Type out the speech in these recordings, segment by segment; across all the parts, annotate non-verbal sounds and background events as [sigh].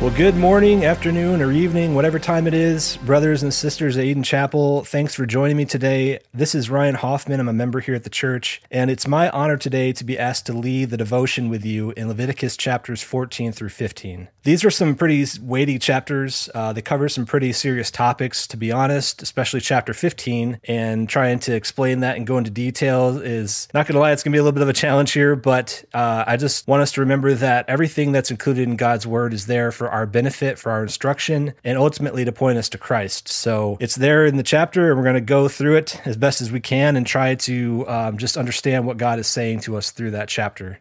Well, good morning, afternoon, or evening, whatever time it is, brothers and sisters at Eden Chapel. Thanks for joining me today. This is Ryan Hoffman. I'm a member here at the church, and it's my honor today to be asked to lead the devotion with you in Leviticus chapters 14 through 15. These are some pretty weighty chapters. Uh, they cover some pretty serious topics, to be honest, especially chapter 15. And trying to explain that and go into detail is not going to lie, it's going to be a little bit of a challenge here, but uh, I just want us to remember that everything that's included in God's word is there for our benefit, for our instruction, and ultimately to point us to Christ. So it's there in the chapter, and we're going to go through it as best as we can and try to um, just understand what God is saying to us through that chapter.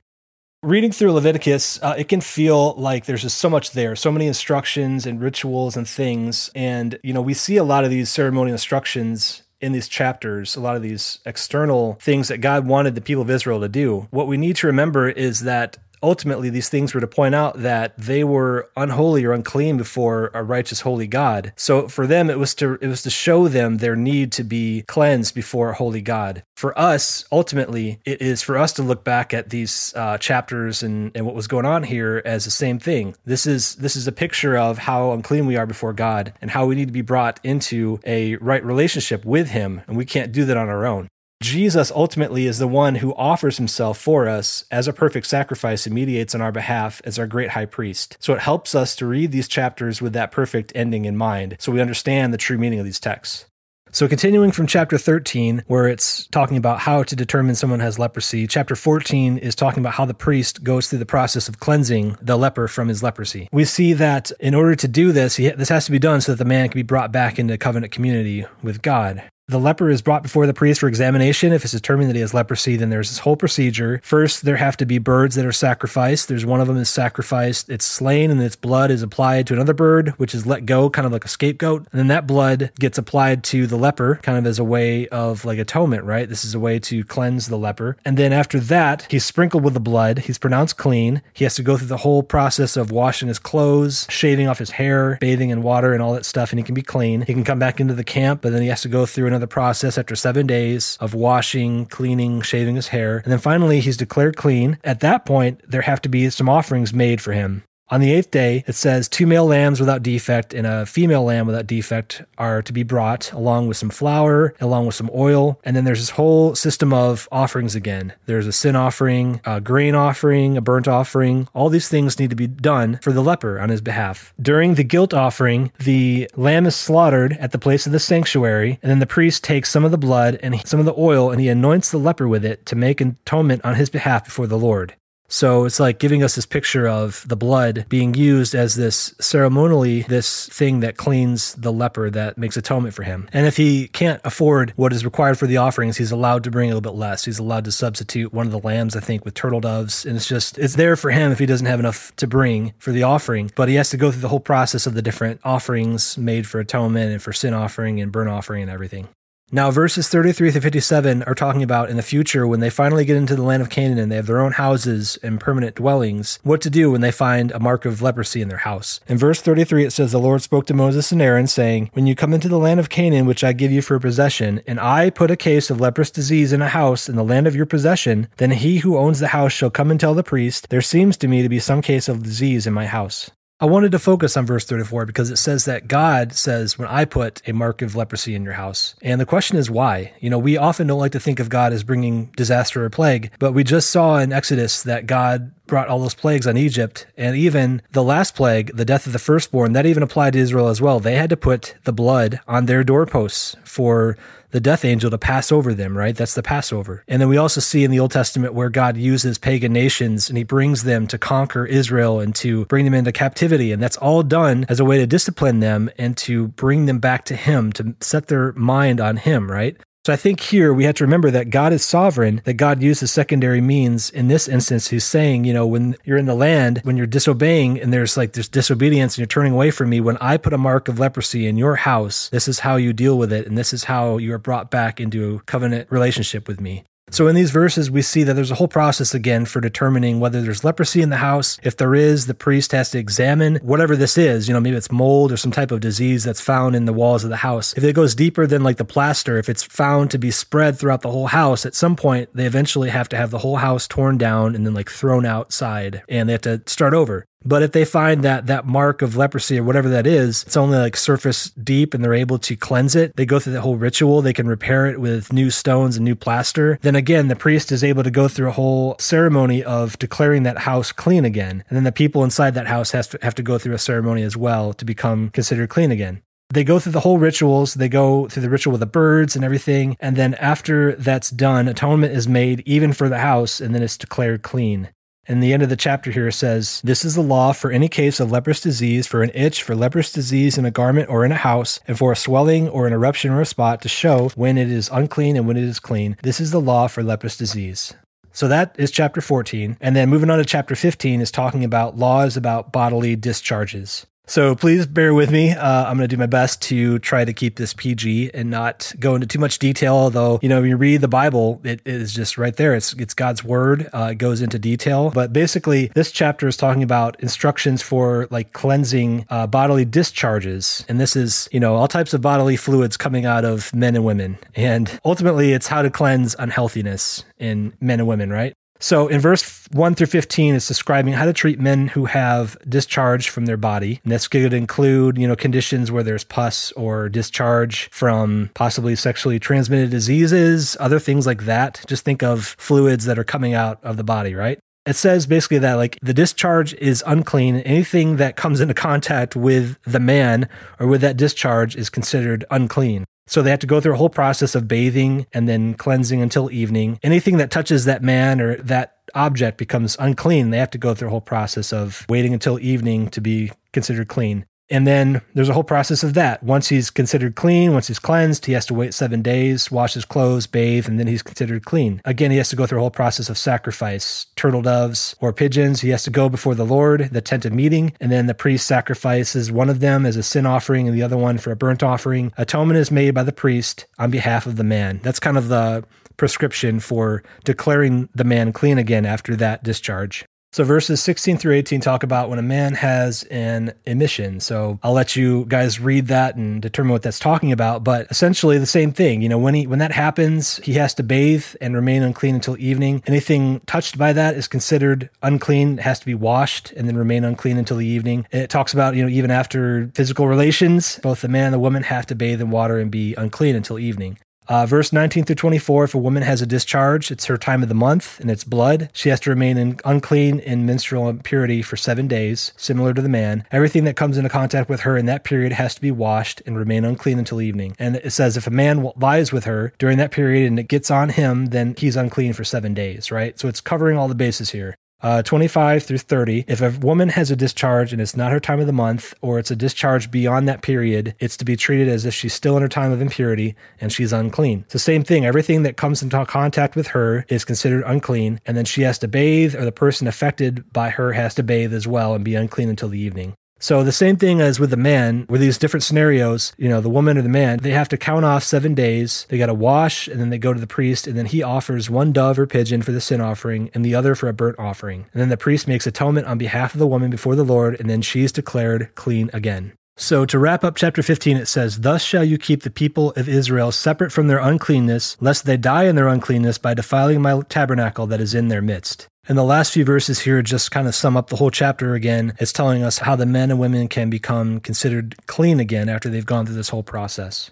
Reading through Leviticus, uh, it can feel like there's just so much there, so many instructions and rituals and things. And, you know, we see a lot of these ceremonial instructions in these chapters, a lot of these external things that God wanted the people of Israel to do. What we need to remember is that ultimately these things were to point out that they were unholy or unclean before a righteous holy God. So for them it was to it was to show them their need to be cleansed before a holy God. For us, ultimately, it is for us to look back at these uh, chapters and, and what was going on here as the same thing. This is this is a picture of how unclean we are before God and how we need to be brought into a right relationship with Him, and we can't do that on our own. Jesus ultimately is the one who offers himself for us as a perfect sacrifice and mediates on our behalf as our great high priest. So it helps us to read these chapters with that perfect ending in mind so we understand the true meaning of these texts. So, continuing from chapter 13, where it's talking about how to determine someone has leprosy, chapter 14 is talking about how the priest goes through the process of cleansing the leper from his leprosy. We see that in order to do this, this has to be done so that the man can be brought back into covenant community with God. The leper is brought before the priest for examination. If it's determined that he has leprosy, then there's this whole procedure. First, there have to be birds that are sacrificed. There's one of them is sacrificed. It's slain and its blood is applied to another bird, which is let go, kind of like a scapegoat. And then that blood gets applied to the leper, kind of as a way of like atonement, right? This is a way to cleanse the leper. And then after that, he's sprinkled with the blood. He's pronounced clean. He has to go through the whole process of washing his clothes, shaving off his hair, bathing in water and all that stuff, and he can be clean. He can come back into the camp, but then he has to go through another the process after seven days of washing, cleaning, shaving his hair. And then finally, he's declared clean. At that point, there have to be some offerings made for him. On the eighth day, it says two male lambs without defect and a female lamb without defect are to be brought, along with some flour, along with some oil. And then there's this whole system of offerings again. There's a sin offering, a grain offering, a burnt offering. All these things need to be done for the leper on his behalf. During the guilt offering, the lamb is slaughtered at the place of the sanctuary, and then the priest takes some of the blood and some of the oil and he anoints the leper with it to make atonement on his behalf before the Lord. So it's like giving us this picture of the blood being used as this ceremonially, this thing that cleans the leper that makes atonement for him. And if he can't afford what is required for the offerings, he's allowed to bring a little bit less. He's allowed to substitute one of the lambs, I think, with turtle doves. And it's just, it's there for him if he doesn't have enough to bring for the offering. But he has to go through the whole process of the different offerings made for atonement and for sin offering and burnt offering and everything. Now, verses 33 through 57 are talking about in the future when they finally get into the land of Canaan and they have their own houses and permanent dwellings, what to do when they find a mark of leprosy in their house. In verse 33, it says, The Lord spoke to Moses and Aaron, saying, When you come into the land of Canaan, which I give you for possession, and I put a case of leprous disease in a house in the land of your possession, then he who owns the house shall come and tell the priest, There seems to me to be some case of disease in my house. I wanted to focus on verse 34 because it says that God says, When I put a mark of leprosy in your house. And the question is why? You know, we often don't like to think of God as bringing disaster or plague, but we just saw in Exodus that God brought all those plagues on Egypt. And even the last plague, the death of the firstborn, that even applied to Israel as well. They had to put the blood on their doorposts for the death angel to pass over them, right? That's the Passover. And then we also see in the Old Testament where God uses pagan nations and he brings them to conquer Israel and to bring them into captivity. And that's all done as a way to discipline them and to bring them back to him, to set their mind on him, right? So I think here we have to remember that God is sovereign, that God uses secondary means. In this instance, he's saying, you know, when you're in the land, when you're disobeying and there's like this disobedience and you're turning away from me, when I put a mark of leprosy in your house, this is how you deal with it. And this is how you are brought back into a covenant relationship with me. So in these verses, we see that there's a whole process again for determining whether there's leprosy in the house. If there is, the priest has to examine whatever this is. You know, maybe it's mold or some type of disease that's found in the walls of the house. If it goes deeper than like the plaster, if it's found to be spread throughout the whole house, at some point they eventually have to have the whole house torn down and then like thrown outside and they have to start over. But if they find that that mark of leprosy or whatever that is, it's only like surface deep and they're able to cleanse it, they go through the whole ritual, they can repair it with new stones and new plaster. Then again, the priest is able to go through a whole ceremony of declaring that house clean again. And then the people inside that house has to have to go through a ceremony as well to become considered clean again. They go through the whole rituals. They go through the ritual with the birds and everything. And then after that's done, atonement is made even for the house, and then it's declared clean. And the end of the chapter here says, This is the law for any case of leprous disease, for an itch, for leprous disease in a garment or in a house, and for a swelling or an eruption or a spot to show when it is unclean and when it is clean. This is the law for leprous disease. So that is chapter 14. And then moving on to chapter 15 is talking about laws about bodily discharges. So please bear with me. Uh, I'm going to do my best to try to keep this PG and not go into too much detail. Although, you know, when you read the Bible, it is just right there. It's, it's God's word. Uh, it goes into detail. But basically, this chapter is talking about instructions for like cleansing uh, bodily discharges. And this is, you know, all types of bodily fluids coming out of men and women. And ultimately, it's how to cleanse unhealthiness in men and women, right? So in verse 1 through 15, it's describing how to treat men who have discharge from their body. And this could include, you know, conditions where there's pus or discharge from possibly sexually transmitted diseases, other things like that. Just think of fluids that are coming out of the body, right? It says basically that like the discharge is unclean. Anything that comes into contact with the man or with that discharge is considered unclean. So they have to go through a whole process of bathing and then cleansing until evening. Anything that touches that man or that object becomes unclean. They have to go through a whole process of waiting until evening to be considered clean. And then there's a whole process of that. Once he's considered clean, once he's cleansed, he has to wait seven days, wash his clothes, bathe, and then he's considered clean. Again, he has to go through a whole process of sacrifice turtle doves or pigeons. He has to go before the Lord, the tent of meeting, and then the priest sacrifices one of them as a sin offering and the other one for a burnt offering. Atonement is made by the priest on behalf of the man. That's kind of the prescription for declaring the man clean again after that discharge. So verses 16 through 18 talk about when a man has an emission. So I'll let you guys read that and determine what that's talking about, but essentially the same thing. You know, when he when that happens, he has to bathe and remain unclean until evening. Anything touched by that is considered unclean, it has to be washed and then remain unclean until the evening. It talks about, you know, even after physical relations, both the man and the woman have to bathe in water and be unclean until evening. Uh, verse 19 through 24 if a woman has a discharge, it's her time of the month and it's blood. She has to remain in, unclean in menstrual impurity for seven days, similar to the man. Everything that comes into contact with her in that period has to be washed and remain unclean until evening. And it says if a man lies with her during that period and it gets on him, then he's unclean for seven days, right? So it's covering all the bases here uh, 25 through 30. If a woman has a discharge and it's not her time of the month, or it's a discharge beyond that period, it's to be treated as if she's still in her time of impurity and she's unclean. The same thing. Everything that comes into contact with her is considered unclean, and then she has to bathe, or the person affected by her has to bathe as well and be unclean until the evening. So the same thing as with the man, with these different scenarios, you know, the woman or the man, they have to count off seven days. They got to wash and then they go to the priest and then he offers one dove or pigeon for the sin offering and the other for a burnt offering. And then the priest makes atonement on behalf of the woman before the Lord and then she is declared clean again. So to wrap up chapter 15, it says, Thus shall you keep the people of Israel separate from their uncleanness, lest they die in their uncleanness by defiling my tabernacle that is in their midst. And the last few verses here just kind of sum up the whole chapter again. It's telling us how the men and women can become considered clean again after they've gone through this whole process.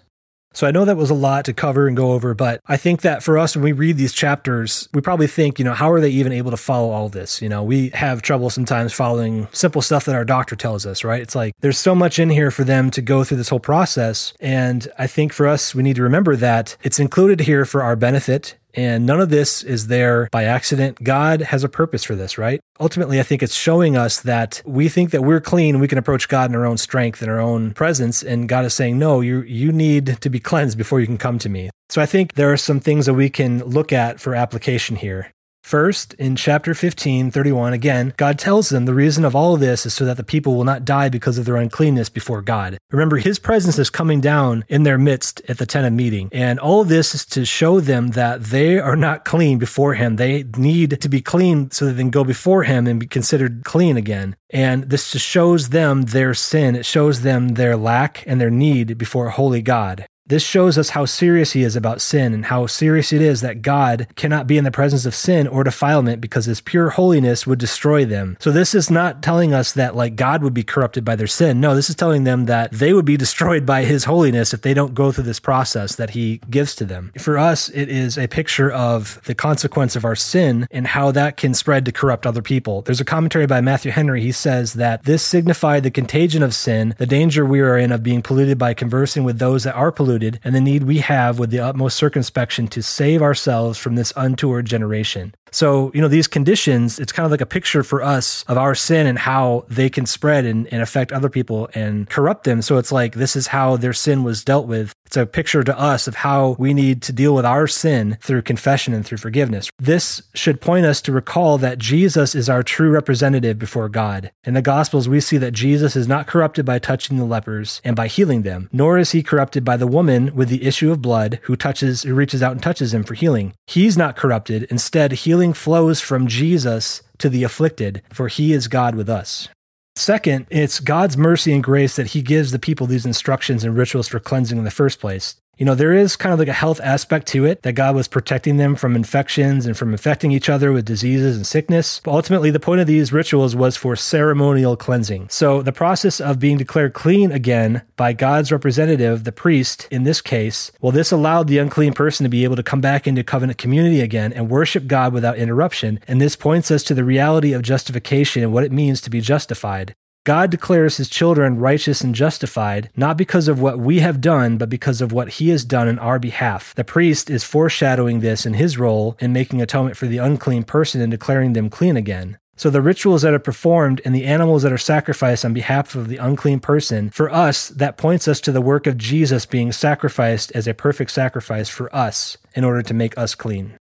So I know that was a lot to cover and go over, but I think that for us, when we read these chapters, we probably think, you know, how are they even able to follow all this? You know, we have trouble sometimes following simple stuff that our doctor tells us, right? It's like there's so much in here for them to go through this whole process. And I think for us, we need to remember that it's included here for our benefit. And none of this is there by accident. God has a purpose for this, right? Ultimately, I think it's showing us that we think that we're clean we can approach God in our own strength and our own presence. And God is saying, no, you, you need to be cleansed before you can come to me. So I think there are some things that we can look at for application here. First, in chapter 15, 31, again, God tells them the reason of all of this is so that the people will not die because of their uncleanness before God. Remember, his presence is coming down in their midst at the tent of meeting. And all of this is to show them that they are not clean before him. They need to be clean so that they can go before him and be considered clean again. And this just shows them their sin. It shows them their lack and their need before a holy God. This shows us how serious he is about sin and how serious it is that God cannot be in the presence of sin or defilement because his pure holiness would destroy them. So this is not telling us that like God would be corrupted by their sin. No, this is telling them that they would be [laughs] destroyed by his holiness if they don't go through this process that he gives to them. For us, it is a picture of the consequence of our sin and how that can spread to corrupt other people. There's a commentary by Matthew Henry. He says that this signified the contagion of sin, the danger we are in of being polluted by conversing with those that are polluted polluted, and the need we have with the utmost circumspection to save ourselves from this untoward generation. So, you know, these conditions, it's kind of like a picture for us of our sin and how they can spread and, and, affect other people and corrupt them. So it's like this is how their sin was dealt with. It's a picture to us of how we need to deal with our sin through confession and through forgiveness. This should point us to recall that Jesus is our true representative before God. In the Gospels, we see that Jesus is not corrupted by touching the lepers and by healing them, nor is he corrupted by the woman with the issue of blood who touches, who reaches out and touches him for healing. He's not corrupted. Instead, healing healing flows from Jesus to the afflicted, for he is God with us. Second, it's God's mercy and grace that he gives the people these instructions and rituals for cleansing in the first place. You know, there is kind of like a health aspect to it that God was protecting them from infections and from infecting each other with diseases and sickness. But ultimately, the point of these rituals was for ceremonial cleansing. So the process of being declared clean again by God's representative, the priest in this case, well, this allowed the unclean person to be able to come back into covenant community again and worship God without interruption. And this points us to the reality of justification and what it means to be justified. God declares his children righteous and justified, not because of what we have done, but because of what he has done in our behalf. The priest is foreshadowing this in his role in making atonement for the unclean person and declaring them clean again. So the rituals that are performed and the animals that are sacrificed on behalf of the unclean person, for us, that points us to the work of Jesus being sacrificed as a perfect sacrifice for us in order to make us clean.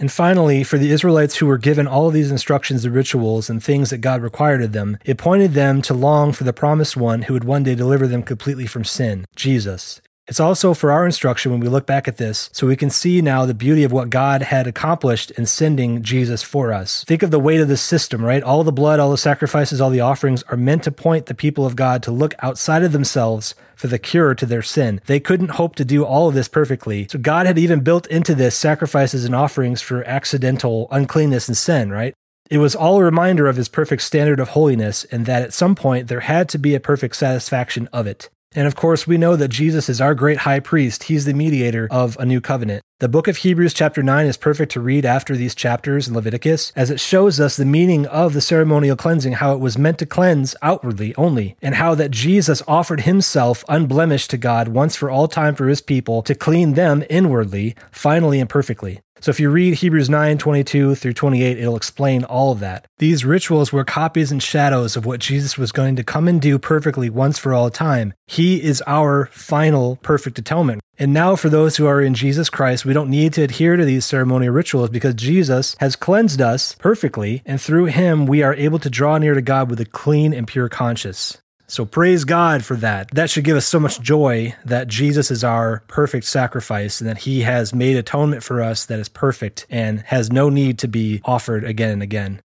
And finally, for the Israelites who were given all of these instructions and rituals and things that God required of them, it pointed them to long for the promised one who would one day deliver them completely from sin, Jesus. It's also for our instruction when we look back at this, so we can see now the beauty of what God had accomplished in sending Jesus for us. Think of the weight of the system, right? All the blood, all the sacrifices, all the offerings are meant to point the people of God to look outside of themselves for the cure to their sin. They couldn't hope to do all of this perfectly. So God had even built into this sacrifices and offerings for accidental uncleanness and sin, right? It was all a reminder of his perfect standard of holiness, and that at some point there had to be a perfect satisfaction of it. And of course, we know that Jesus is our great high priest. He's the mediator of a new covenant. The book of Hebrews, chapter 9, is perfect to read after these chapters in Leviticus, as it shows us the meaning of the ceremonial cleansing, how it was meant to cleanse outwardly only, and how that Jesus offered himself unblemished to God once for all time for his people to clean them inwardly, finally and perfectly. So if you read Hebrews 9, 22 through 28, it'll explain all of that. These rituals were copies and shadows of what Jesus was going to come and do perfectly once for all time. He is our final perfect atonement. And now, for those who are in Jesus Christ, we don't need to adhere to these ceremonial rituals because Jesus has cleansed us perfectly, and through him we are able to draw near to God with a clean and pure conscience. So praise God for that. That should give us so much joy that Jesus is our perfect sacrifice and that he has made atonement for us that is perfect and has no need to be offered again and again.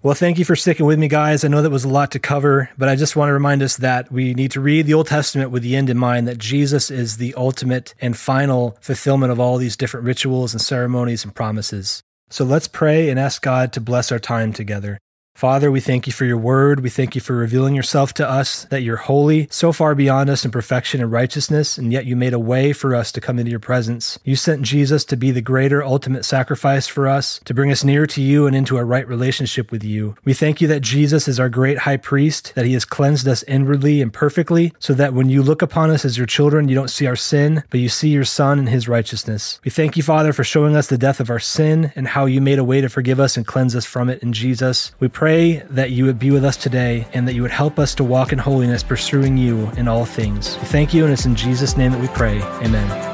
Well, thank you for sticking with me, guys. I know that was a lot to cover, but I just want to remind us that we need to read the Old Testament with the end in mind that Jesus is the ultimate and final fulfillment of all these different rituals and ceremonies and promises. So let's pray and ask God to bless our time together. Father, we thank you for your word. We thank you for revealing yourself to us, that you're holy, so far beyond us in perfection and righteousness, and yet you made a way for us to come into your presence. You sent Jesus to be the greater ultimate sacrifice for us, to bring us near to you and into a right relationship with you. We thank you that Jesus is our great high priest, that he has cleansed us inwardly and perfectly, so that when you look upon us as your children, you don't see our sin, but you see your Son and his righteousness. We thank you, Father, for showing us the death of our sin and how you made a way to forgive us and cleanse us from it in Jesus. We pray pray that you would be with us today and that you would help us to walk in holiness, pursuing you in all things. We thank you, and it's in Jesus' name that we pray. Amen.